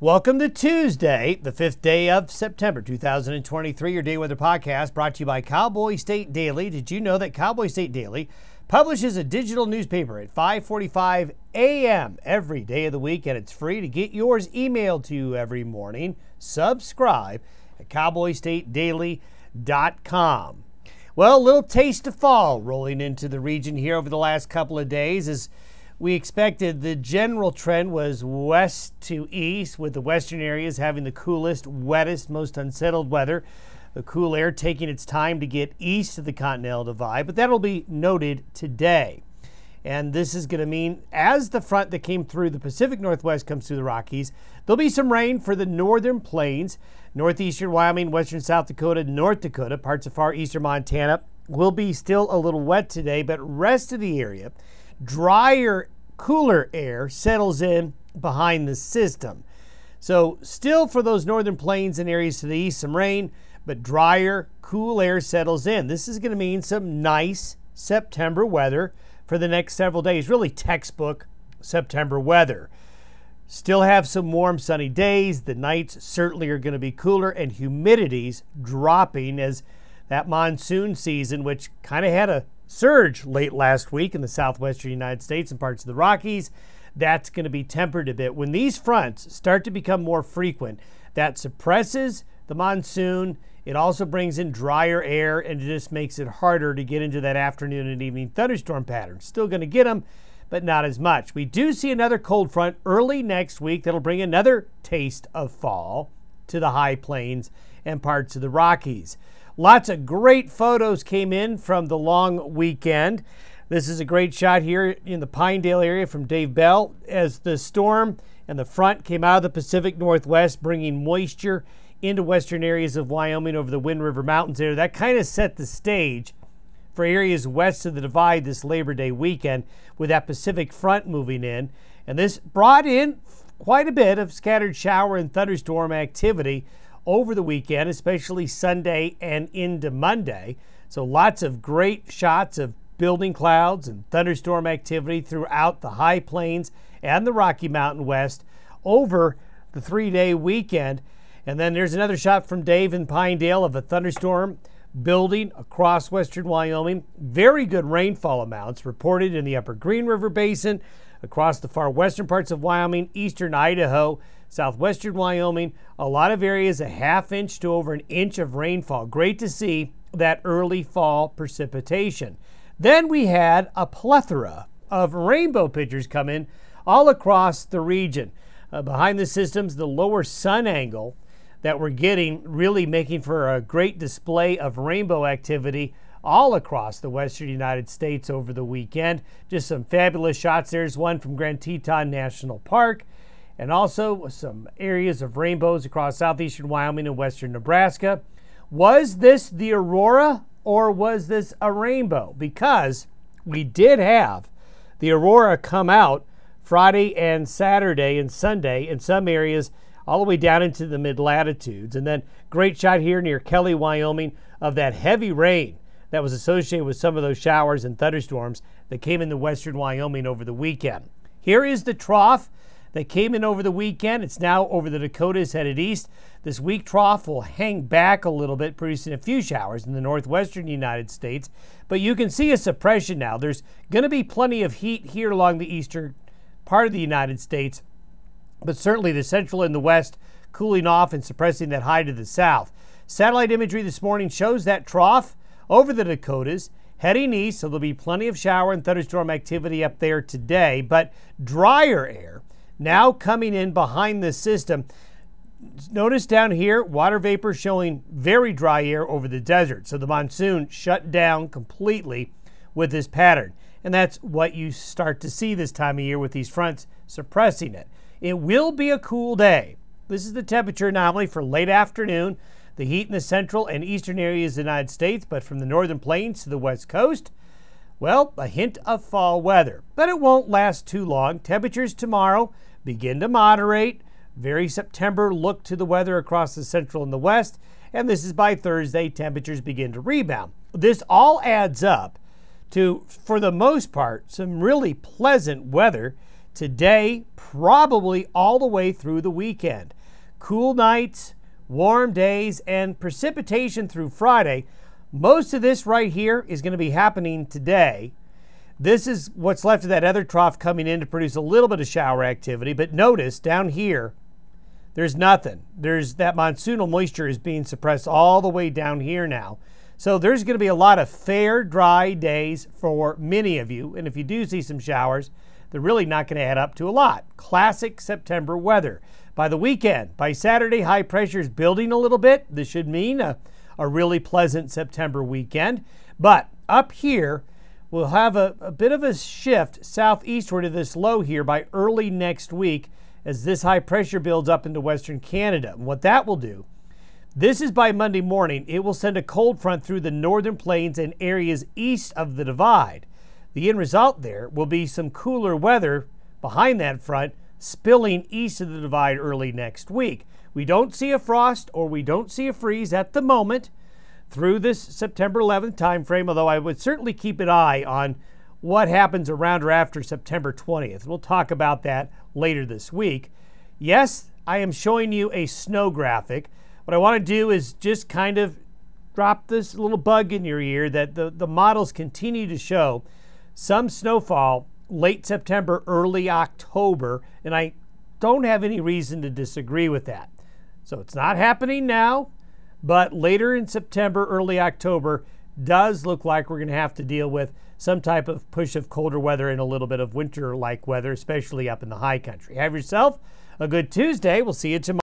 Welcome to Tuesday, the fifth day of September 2023, your day weather podcast brought to you by Cowboy State Daily. Did you know that Cowboy State Daily publishes a digital newspaper at 5:45 a.m. every day of the week and it's free to get yours emailed to you every morning. Subscribe at cowboystatedaily.com. Well, a little taste of fall rolling into the region here over the last couple of days as we expected the general trend was west to east, with the western areas having the coolest, wettest, most unsettled weather. The cool air taking its time to get east of the Continental Divide, but that'll be noted today. And this is going to mean as the front that came through the Pacific Northwest comes through the Rockies, there'll be some rain for the northern plains, northeastern Wyoming, western South Dakota, North Dakota, parts of far eastern Montana will be still a little wet today, but rest of the area drier, cooler air settles in behind the system. So, still for those northern plains and areas to the east, some rain, but drier, cool air settles in. This is going to mean some nice September weather for the next several days. Really textbook September weather. Still have some warm, sunny days. The nights certainly are going to be cooler, and humidity's dropping as that monsoon season, which kind of had a surge late last week in the southwestern United States and parts of the Rockies. That's going to be tempered a bit. When these fronts start to become more frequent, that suppresses the monsoon. It also brings in drier air and it just makes it harder to get into that afternoon and evening thunderstorm pattern. Still going to get them, but not as much. We do see another cold front early next week that'll bring another taste of fall to the high plains and parts of the Rockies. Lots of great photos came in from the long weekend. This is a great shot here in the Pinedale area from Dave Bell as the storm and the front came out of the Pacific Northwest, bringing moisture into western areas of Wyoming over the Wind River Mountains there. That kind of set the stage for areas west of the divide this Labor Day weekend with that Pacific front moving in. And this brought in quite a bit of scattered shower and thunderstorm activity over the weekend, especially Sunday and into Monday. So lots of great shots of building clouds and thunderstorm activity throughout the high plains and the Rocky Mountain West over the three day weekend. And then there's another shot from Dave in Pinedale of a thunderstorm building across western Wyoming. Very good rainfall amounts reported in the upper Green River Basin, across the far western parts of Wyoming, eastern Idaho, southwestern Wyoming, a lot of areas a half inch to over an inch of rainfall. Great to see that early fall precipitation. Then we had a plethora of rainbow pictures come in all across the region. Uh, behind the systems, the lower sun angle that we're getting really making for a great display of rainbow activity all across the western United States over the weekend. Just some fabulous shots. There's one from Grand Teton National Park and also some areas of rainbows across southeastern Wyoming and western Nebraska. Was this the aurora or was this a rainbow? Because we did have the aurora come out Friday and Saturday and Sunday in some areas all the way down into the mid latitudes. And then great shot here near Kelly, Wyoming of that heavy rain that was associated with some of those showers and thunderstorms that came into western Wyoming over the weekend. Here is the trough that came in over the weekend. It's now over the Dakotas headed east. This weak trough will hang back a little bit, producing a few showers in the northwestern United States. But you can see a suppression now. There's going to be plenty of heat here along the eastern part of the United States, but certainly the central and the west cooling off and suppressing that high to the south. Satellite imagery this morning shows that trough over the Dakotas heading east, so there'll be plenty of shower and thunderstorm activity up there today, but drier air now coming in behind the system. Notice down here, water vapor showing very dry air over the desert. So the monsoon shut down completely with this pattern. And that's what you start to see this time of year with these fronts suppressing it. It will be a cool day. This is the temperature anomaly for late afternoon. The heat in the central and eastern areas of the United States, but from the northern plains to the west coast, well, a hint of fall weather. But it won't last too long. Temperatures tomorrow begin to moderate. Very September look to the weather across the central and the west. And this is by Thursday, temperatures begin to rebound. This all adds up to, for the most part, some really pleasant weather today, probably all the way through the weekend. Cool nights, warm days, and precipitation through Friday. Most of this right here is going to be happening today. This is what's left of that other trough coming in to produce a little bit of shower activity. But notice down here, there's nothing. There's that monsoonal moisture is being suppressed all the way down here now. So there's going to be a lot of fair, dry days for many of you. And if you do see some showers, they're really not going to add up to a lot. Classic September weather. By the weekend, by Saturday, high pressure is building a little bit. This should mean a, a really pleasant September weekend. But up here, we'll have a, a bit of a shift southeastward of this low here by early next week as this high pressure builds up into western Canada. And what that will do this is by Monday morning. It will send a cold front through the northern plains and areas east of the divide. The end result there will be some cooler weather behind that front spilling east of the divide early next week. We don't see a frost or we don't see a freeze at the moment through this September 11th timeframe, although I would certainly keep an eye on what happens around or after September 20th. We'll talk about that later this week. Yes, I am showing you a snow graphic. What I want to do is just kind of drop this little bug in your ear that the, the models continue to show some snowfall late September, early October, and I don't have any reason to disagree with that. So it's not happening now, but later in September, early October does look like we're going to have to deal with some type of push of colder weather and a little bit of winter like weather, especially up in the high country. Have yourself a good Tuesday. We'll see you tomorrow.